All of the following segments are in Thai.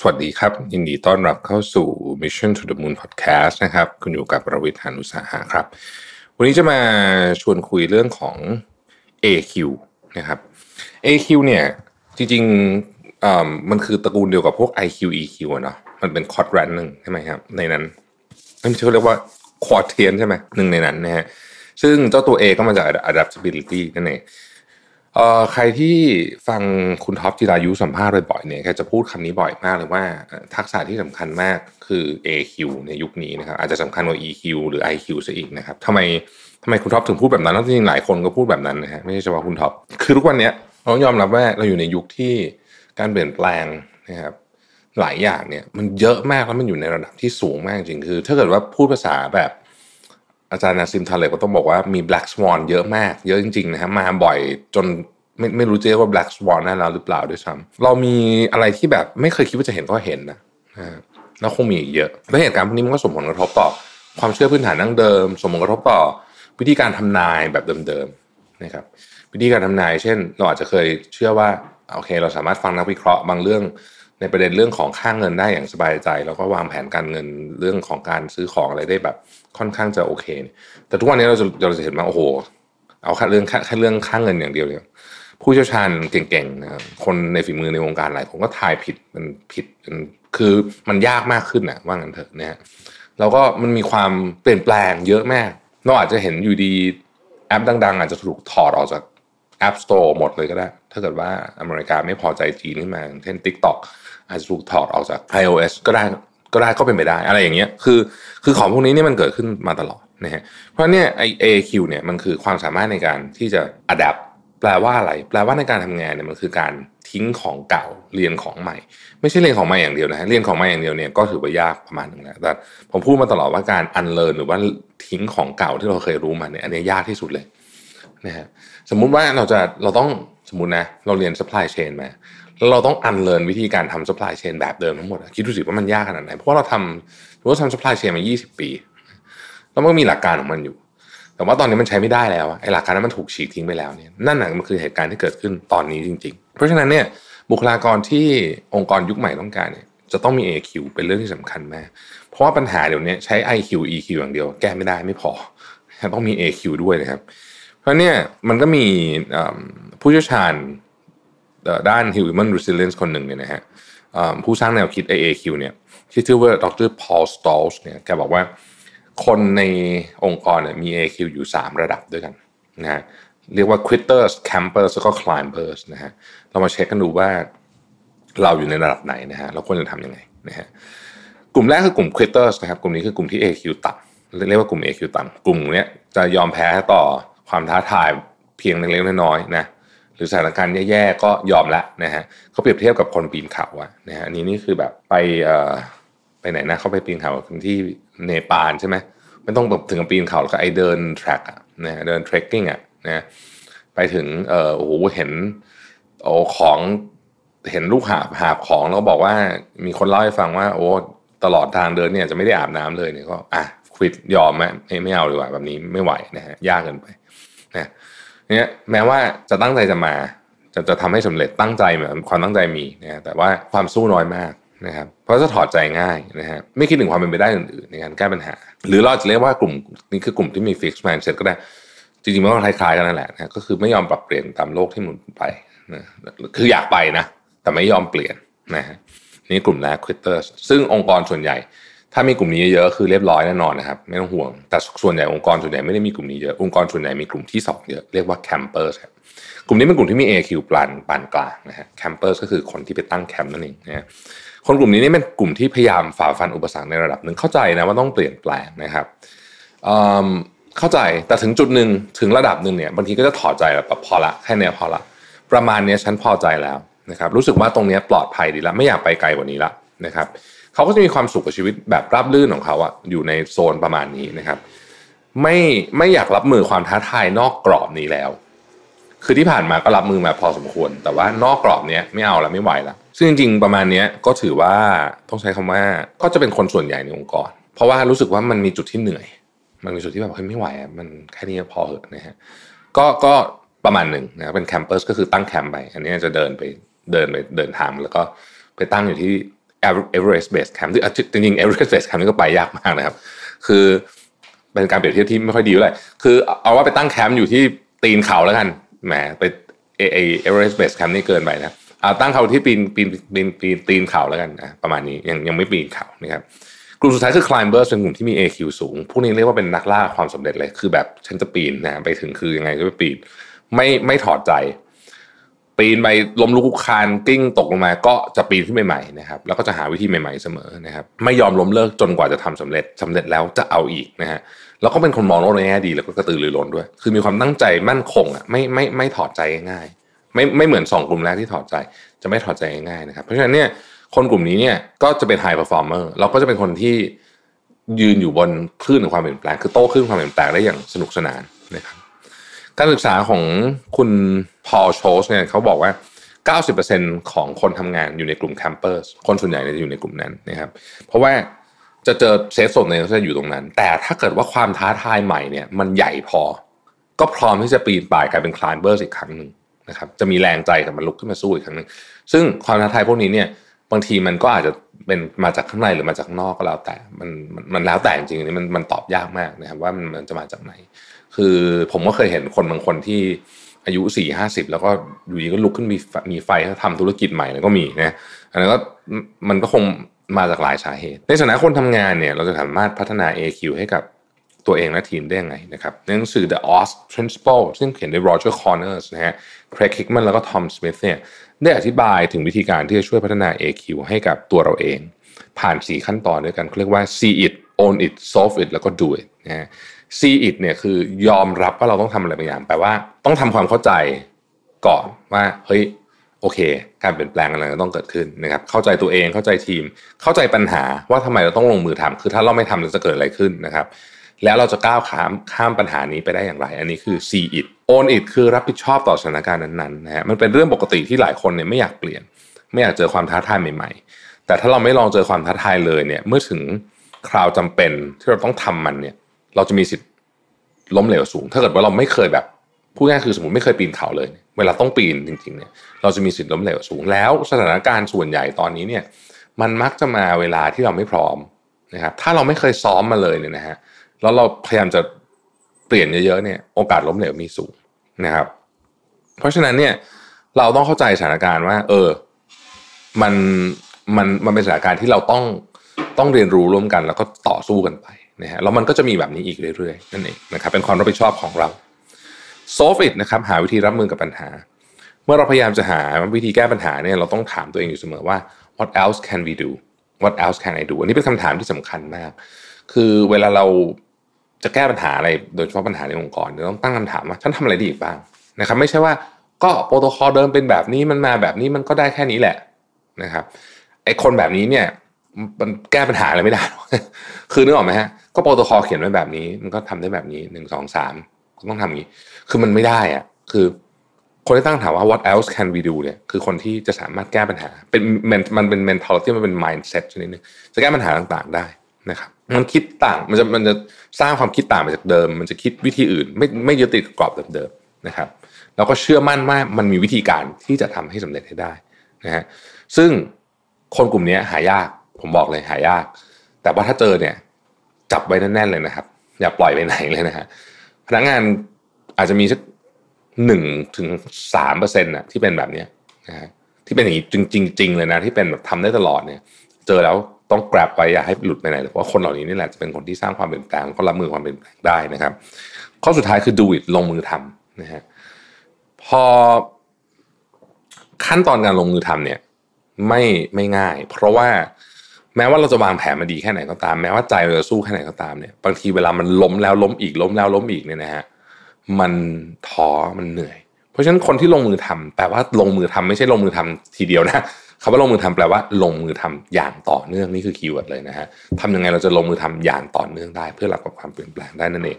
สวัสดีครับ ยินดีต้อนรับเข้าสู่ Mission to the Moon Podcast นะครับ คุณอยู่กับรวิศ หาญอุตสาหะครับ วันนี้จะมาชวนคุยเรื่องของ AQ นะครับ AQ เนี่ยจริงๆอ่ามันคือตระกูลเดียวกับพวก IQ EQ อะเนาะมันเป็น quadrant หนึ่งใช่ไหมครับในนั้นม่ใช่เขาเรียกว่า quotient ใช่ไหมหนึ่งในนั้นนะฮะซึ่งเจ้าตัว A ก็มาจาก adaptability นั่นเอง เอ่อใครที่ฟังคุณท็อปจิรายุสัมภาษณ์บ่อยๆเนี่ยแกจะพูดคำนี้บ่อยมากเลยว่าทักษะที่สำคัญมากคือ AQ ในยุคนี้นะครับอาจจะสำคัญกว่า EQ หรือ IQ ซะอีกนะครับทำไมทำไมคุณท็อปถึงพูดแบบนั้นแล้วจริงๆหลายคนก็พูดแบบนั้นนะฮะไม่ใช่เฉพาะคุณท็อปคือทุกวันนี้เรายอมรับว่าเราอยู่ในยุคที่การเปลี่ยนแปลงนะครับหลายอย่างเนี่ยมันเยอะมากแล้วมันอยู่ในระดับที่สูงมากจริงคือ ถ้าเกิดว่าพูดภาษาแบบ อาจารย์นาซิมทาเลก็ต้องบอกว่ามี black swan เยอะมาก เยอะจริงๆนะฮะมาบ่อยจนไม่ไม่รู้จะเรียกว่า black swan นั่นแล้วหรือเปล่าด้วยซ้ำเรามีอะไรที่แบบไม่เคยคิดว่าจะเห็นก็เห็นนะฮะแล้วคงมีอีกเยอะและเหตุการณ์พวกนี้มันก็ส่งผลกระทบต่อความเชื่อพื้นฐานดั้งเดิม ส่งผลกระทบต่อวิธีการทำนายแบบเดิมๆนะครับวิธีการทำนาย เช่น เราอาจจะเคยเชื่อว่าโอเค เราสามารถฟังนักวิเคราะห์บางเรื่อง ในประเด็นเรื่องของค่างเงินได้อย่างสบายใจ แล้วก็วางแผนการเงินเรื่องของการซื้อของอะไรได้แบบค่อนข้างจะโอเค แต่ทุกวันนี้เราจะเราจะเห็นว่าโอ้โห เอาแค่เรื่องแค่เรื่องค่างเงินอย่างเดียวเนี่ยผู้เชี่ยวชาญเก่งๆนะคนในฝีมือในวงการหลายผมก็ทายผิดมันผิดมันคือมันยากมากขึ้นนะว่างั้นเถอะนะฮะแล้วก็มันมีความเปลี่ยนแปลงเยอะมากเราอาจจะเห็นอยู่ดีแอปดัง ๆ อาจจะถูกถอดออกจาก App Store หมดเลยก็ได้ ถ้าเกิดว่าอเมริกาไม่พอใจจีนขึ้นมาเช่น TikTok อาจจะถูกถอดออกจาก iOS ก็ได้ก็ได้ก็เป็นไปได้ อะไรอย่างเงี้ยคือ คือของพวกนี้เนี่ยมันเกิดขึ้นมาตลอดนะฮะเพราะเนี่ยไอ AQ เนี่ยมันคือความสามารถในการที่จะ adapt แปลว่าอะไร แปลว่าในการทำงานเนี่ยมันคือการทิ้งของเก่าเรียนของใหม่ ไม่ใช่เรียนของใหม่อย่างเดียวนะฮะเรียนของใหม่อย่างเดียวเนี่ยก็ถือว่ายากประมาณหนึงแล้วแต่ผมพูดมาตลอดว่าการอันเลินหรือว่าทิ้งของเก่าที่เราเคยรู้มาเนี่ยอันนี้ยากที่สุดเลยนะฮะสมมุติว่าเราจะเราต้องสมมตินะเราเรียน supply chain มา แล้วเราต้องอันเลินวิธีการทำ supply chain แบบเดิมทั้งหมด คิดดูสิว่ามันยากขนาดไหน เพราะเราทำเราทำ supply chain มา 20 ปี แล้วมันก็มีหลักการของมันอยู่ แต่ว่าตอนนี้มันใช้ไม่ได้แล้วไอ้หลักการนั้นมันถูกฉีกทิ้งไปแล้วเนี่ยนั่นแหละมันคือเหตุการณ์ที่เกิดขึ้นตอนนี้จริง ๆ เพราะฉะนั้นเนี่ยบุคลากรที่องค์กรยุคใหม่ต้องการเนี่ยจะต้องมี AQ เป็นเรื่องที่สำคัญมาก เพราะว่าปัญหาเดี๋ยวนี้ใช้ IQ EQ อย่างเดียว แก้ไม่ได้ไม่พอ ต้องมี AQ ด้วยนะครับ เพราะเนี่ยมันก็มีผู้เชี่ยวชาญ ด้าน human resilience คนหนึ่งเนี่ยนะฮะผู้สร้างแนวคิด AAQ เนี่ยที่ชื่อว่าดร Paul Stolz เนี่ยแกบอกว่าคนในองค์กรเนี่ยมี AQ อยู่ 3 ระดับด้วยกันนะฮะเรียกว่า quitters campers แล้วก็ climbers นะฮะเรามาเช็คกันดูว่าเราอยู่ในระดับไหนนะฮะเราควรจะทำยังไงนะฮะกลุ่มแรกคือกลุ่ม quitters นะครับกลุ่มนี้คือกลุ่มที่ AQ ต่ำเรียกว่ากลุ่ม AQ ต่ำกลุ่มเนี้ยจะยอมแพ้ต่อความท้าทายเพียงเล็กๆน้อยๆนะ หรือสถานการณ์แย่ๆก็ยอมละนะฮะเขาเปรียบเทียบกับคนปีนเขาอะนะฮะอันนี้นี่คือแบบไปเอ่อไปไหนนะเขาไปปีนเขาที่เนปาลใช่ไหมไม่ต้องแบบถึงกับปีนเขาแล้วก็ไอเดินแทร็กอะนะฮะเดินเทรคกิ้งอะนะไปถึงเอ่อโอ้โหเห็นโอ้ของเห็นลูกหาบหาบของแล้วบอกว่ามีคนเล่าให้ฟังว่า โอ้ตลอดทางเดินเนี่ยจะไม่ได้อาบน้ำเลยเนี่ยก็อะควิดยอมไหมไม่ไม่เอาดีกว่าแบบนี้ไม่ไหวนะฮะยากเกินไปนะ เนี่ยแม้ว่าจะตั้งใจจะมา จะจะทำให้สำเร็จตั้งใจเหมือนความตั้งใจมีนะฮะแต่ว่าความสู้น้อยมากนะครับเพราะจะถอดใจง่ายนะฮะไม่คิดถึงความเป็นไปได้อื่นๆในการแก้ปัญหา หรือเราจะเรียกว่ากลุ่มนี้คือกลุ่มที่มี fixed mindset ก็ได้ จริงๆมันก็คล้ายๆกันนั่นแหละนะก็คือไม่ยอมปรับเปลี่ยนตามโลกที่หมุนไปนะคืออยากไปนะ แต่ไม่ยอมเปลี่ยนนะฮะนี่กลุ่มแรก quitters ซึ่งองค์กรส่วนใหญ่ ถ้ามีกลุ่มนี้เยอะคือเรียบร้อยแน่นอนนะครับ ไม่ต้องห่วง แต่ส่วนใหญ่องค์กรส่วนใหญ่ไม่ได้มีกลุ่มนี้เยอะองค์กรส่วนใหญ่มีกลุ่มที่สองเยอะเรียกว่า campers ครับกลุ่มนี้เป็นกลุ่มที่มี AQ ปานปานกลางนะฮะ campers ก็คือคนที่ไปตั้งแคมป์นั่นเองนะฮะคนกลุ่มนี้นี่เป็นกลุ่มที่พยายามฝ่าฟันอุปสรรคในระดับหนึ่งเข้าใจนะว่าต้องเปลี่ยนแปลงนะครับเข้าใจแต่ถึงจุดหนึ่งถึงระดับหนึ่งเนี่ยบางทีก็จะถอดใจแบบพอละแค่เนี้ยพอละ ประมาณเนี้ยฉันพอใจแล้วนะครับรู้สึกว่าตรงเนี้ยปลอดภัยดีแล้วไม่อยากไปไกลกว่านี้ละนะครับ เขาก็จะมีความสุขกับชีวิตแบบราบรื่นของเขาอะอยู่ในโซนประมาณนี้นะครับ ไม่ไม่อยากรับมือความท้าทายนอกกรอบนี้แล้ว คือที่ผ่านมาก็รับมือมาพอสมควร แต่ว่านอกกรอบเนี้ยไม่เอาแล้วไม่ไหวแล้วซึ่งจริงๆประมาณนี้ก็ถือว่าต้องใช้คำว่าก็จะเป็นคนส่วนใหญ่ในองค์กร เพราะว่ารู้สึกว่ามันมีจุดที่เหนื่อย มันมีจุดที่แบบเฮ้ยไม่ไหวมันแค่นี้พอเหอะนะฮะก็ก็ประมาณหนึ่งนะเป็นแคมเปสก็คือตั้งแคมป์ไป อันนี้จะเดินไปเดินไปเดินทางแล้วก็ไปตั้งอยู่ที่ Everest Base Camp ที่จริงๆ Everest Base Camp นี่ก็ไปยากมากนะครับ คือเป็นการเปรียบเทียบที่ไม่ค่อยดีเลยคือเอาว่าไปตั้งแคมป์อยู่ที่ตีนเขาแล้วกันแหมไปเอเอเอ Everest Base Camp นี่เกินไปนะเอาตั้งเขาที่ปีนปีนปีนปีนตีนเขาแล้วกันนะประมาณนี้ยังยังไม่ปีนเขานะครับกลุ่มสุดท้ายคือ climbers เป็นกลุ่มที่มี AQ สูง พวกนี้เรียกว่าเป็นนักล่าความสำเร็จเลย คือแบบฉันจะปีนนะไปถึงคือยังไงก็ไปปีน ไม่ไม่ถอดใจ ปีนไปล้มลุกคานกิ้งตกลงมา ก็จะปีนขึ้นใหม่ๆนะครับแล้วก็จะหาวิธีใหม่ๆเสมอนะครับไม่ยอมล้มเลิกจนกว่าจะทำสำเร็จสำเร็จแล้วจะเอาอีกนะฮะแล้วก็เป็นคนมองโลกในแง่ดีแล้วก็กระตือรือร้นด้วย คือมีความตั้งใจมั่นคงอะไม่ไม่ไม่ถอดใจง่ายไม่ไม่เหมือนสองกลุ่มแรกที่ถอดใจจะไม่ถอดใจง่ายนะครับ เพราะฉะนั้นเนี่ยคนกลุ่มนี้เนี่ยก็จะเป็น high performer เราก็จะเป็นคนที่ยืนอยู่บนคลื่นของความเปลี่ยนแปลง คือโต้คลื่นความเปลี่ยนแปลงได้อย่างสนุกสนานนะครับการศึกษาของคุณ พอลโชสเนี่ยเขาบอกว่า 90%ของคนทำงานอยู่ในกลุ่ม campers คนส่วนใหญ่จะอยู่ในกลุ่มนั้นนะครับเพราะว่าจะเจอ safe zone เนี่ยจะอยู่ตรงนั้น แต่ถ้าเกิดว่าความท้าทายใหม่เนี่ยมันใหญ่พอ ก็พร้อมที่จะปีนป่ายกลายเป็น climber อีกครั้งหนึ่งนะครับจะมีแรงใจกับมันลุกขึ้นมาสู้อีกครั้งหนึ่งซึ่งความท้าทายพวกนี้เนี่ยบางทีมันก็อาจจะเป็นมาจากข้างในหรือมาจากนอกก็แล้วแต่มันมันแล้วแต่จริงๆนี่มันมันตอบยากมากนะครับว่ามันจะมาจากไหน คือผมก็เคยเห็นคนบางคนที่ อายุสี่ห้าสิบแล้วก็อยู่ดีก็ลุกขึ้นมีมีไฟทำธุรกิจใหม่แล้วก็มีนะอันนั้นก็มันก็คงมาจากหลายสาเหตุ ในฐานะคนทำงานเนี่ยเราจะสามารถพัฒนา AQ ให้กับตัวเองและทีมได้ยังไงนะครับในหนังสือ The OS Principle ซึ่งเขียนโดย Roger Connors นะฮะ Craig Hickman แล้วก็ Tom Smith เนี่ยได้อธิบายถึงวิธีการที่จะช่วยพัฒนา AQ ให้กับตัวเราเอง ผ่าน 4 ขั้นตอนด้วยกันเขาเรียกว่า see it own it solve it แล้วก็ do it นะฮะ see it เนี่ยคือยอมรับว่าเราต้องทำอะไรบางอย่างแปลว่า ต้องทำความเข้าใจก่อนว่าเฮ้ยโอเค การเปลี่ยนแปลงอะไรต้องเกิดขึ้นนะครับ เข้าใจตัวเองเข้าใจทีม เข้าใจปัญหาว่าทำไมเราต้องลงมือทำคือถ้าเราไม่ทำเราจะเกิดอะไรขึ้นนะครับ แล้วเราจะก้าวข้ามข้ามปัญหานี้ไปได้อย่างไร อันนี้คือ see it own it คือรับผิดชอบต่อสถานการณ์นั้นๆนะฮะมันเป็นเรื่องปกติที่หลายคนเนี่ยไม่อยากเปลี่ยน ไม่อยากเจอความท้าทายใหม่ ๆ แต่ถ้าเราไม่ลองเจอความท้าทายเลยเนี่ย เมื่อถึงคราวจำเป็นที่เราต้องทำมันเนี่ย เราจะมีสิทธิ์ล้มเหลวสูง ถ้าเกิดว่าเราไม่เคยแบบ พูดง่ายคือสมมติไม่เคยปีนเขาเลย เวลาต้องปีนจริงๆเนี่ยเราจะมีสิทธิ์ล้มเหลวสูงแล้วสถานการณ์ส่วนใหญ่ตอนนี้เนี่ยมันมักจะมาเวลาที่เราไม่พร้อมนะครับถ้าเราไม่เคยซ้อมมาเลยเนี่ยนะฮะแล้วเราพยายามจะเปลี่ยนเยอะๆเนี่ยโอกาสล้มเหลวมีสูงนะครับ เพราะฉะนั้นเนี่ยเราต้องเข้าใจสถานการณ์ว่า เออ มันมันมันเป็นสถานการณ์ที่เราต้องต้องเรียนรู้ร่วมกัน แล้วก็ต่อสู้กันไปนะฮะแล้วมันก็จะมีแบบนี้อีกเรื่อยๆนั่นเองนะครับเป็นความรับผิดชอบของเรา solve it นะครับหาวิธีรับมือกับปัญหา เมื่อเราพยายามจะหาวิธีแก้ปัญหาเนี่ยเราต้องถามตัวเองอยู่เสมอว่า what else can we do what else can I do อันนี้เป็นคำถามที่สำคัญมาก คือเวลาเราจะแก้ปัญหาอะไรโดยเฉพาะปัญหาในองค์กรเราต้องตั้งคำถามว่าฉันทำอะไรได้อีกบ้างนะครับไม่ใช่ว่าก็โปรโตคอลเดิมเป็นแบบนี้มันมาแบบนี้มันก็ได้แค่นี้แหละนะครับไอคนแบบนี้เนี่ยมันแก้ปัญหาอะไรไม่ได้ คือนึกออกไหมฮะก็โปรโตคอลเขียนไว้แบบนี้ มันก็ทำได้แบบนี้หนึ่งสองสาม ก็ต้องทำอย่างนี้ คือมันไม่ได้อะคือ คนที่ตั้งถามว่า what else can we do เนี่ย คือคนที่จะสามารถแก้ปัญหา เป็นมันเป็น mentality มันเป็น mindset ชนิดนึงจะแก้ปัญหาต่างๆได้นะครับมันคิดต่างมันจะมันจะสร้างความคิดต่างมาจากเดิม มันจะคิดวิธีอื่น ไม่ไม่ยึดติดกับกรอบเดิมๆนะครับแล้วก็เชื่อมั่นว่ามันมีวิธีการที่จะทำให้สำเร็จให้ได้นะฮะซึ่งคนกลุ่มนี้หายากผมบอกเลยหายาก แต่ว่าถ้าเจอเนี่ย จับไว้แน่นๆเลยนะครับ อย่าปล่อยไปไหนเลยนะฮะ พนักงานอาจจะมีสักหนึ่งถึงสามเปอร์เซ็นต์ะที่เป็นแบบเนี้ยนะฮะที่เป็นอย่างนี้จริงจริงเลยนะ ที่เป็นแบบทำได้ตลอดเนี่ย เจอแล้วต้องกราบไปอย่าให้หลุดไปไหนเพราะคนเหล่านี้นี่แหละจะเป็นคนที่สร้างความเปลี่ยนแปลงก็รับมือความเปลี่ยนแปลงได้นะครับ ข้อสุดท้ายคือ do it ลงมือทำนะฮะพอขั้นตอนการลงมือทำเนี่ย ไม่ไม่ง่าย เพราะว่า แม้ว่าเราจะวางแผนมาดีแค่ไหนก็ตาม แม้ว่าใจเราจะสู้แค่ไหนก็ตามเนี่ย บางทีเวลามันล้มแล้วล้มอีกล้มแล้วล้มอีกเนี่ยนะฮะมันท้อมันเหนื่อย เพราะฉะนั้นคนที่ลงมือทำแปลว่าลงมือทำไม่ใช่ลงมือทำทีเดียวนะคำว่าลงมือทำแปลว่า ลงมือทำอย่างต่อเนื่องนี่คือ keyword เลยนะฮะทำยังไงเราจะลงมือทำอย่างต่อเนื่องได้ เพื่อรับกับความเปลี่ยนแปลงได้นั่นเอง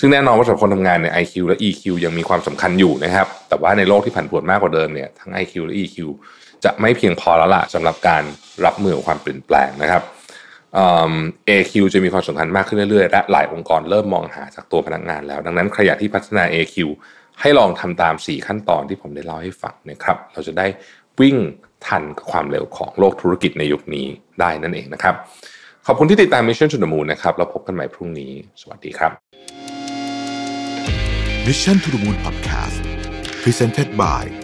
ซึ่งแน่นอนว่าสำหรับคนทำงานเนี่ย IQ และ EQ ยังมีความสำคัญอยู่นะครับ แต่ว่าในโลกที่ผันผวนมากกว่าเดิมเนี่ยทั้ง IQ และ EQ จะไม่เพียงพอแล้วล่ะสำหรับการรับมือกับความเปลี่ยนแปลงนะครับ AQ จะมีความสำคัญมากขึ้นเรื่อยๆและหลายองค์กรเริ่มมองหาจากตัวพนักงานแล้ว ดังนั้นใครอยากที่พัฒนา AQ ให้ลองทำตาม 4 ขั้นตอนที่ผมได้เล่าให้ฟังนะครับ เราจะได้วิ่งทันกับความเร็วของโลกธุรกิจในยุคนี้ได้นั่นเองนะครับ ขอบคุณที่ติดตาม Mission to the Moon นะครับเราพบกันใหม่พรุ่งนี้ สวัสดีครับ Mission to the Moon Podcast Presented by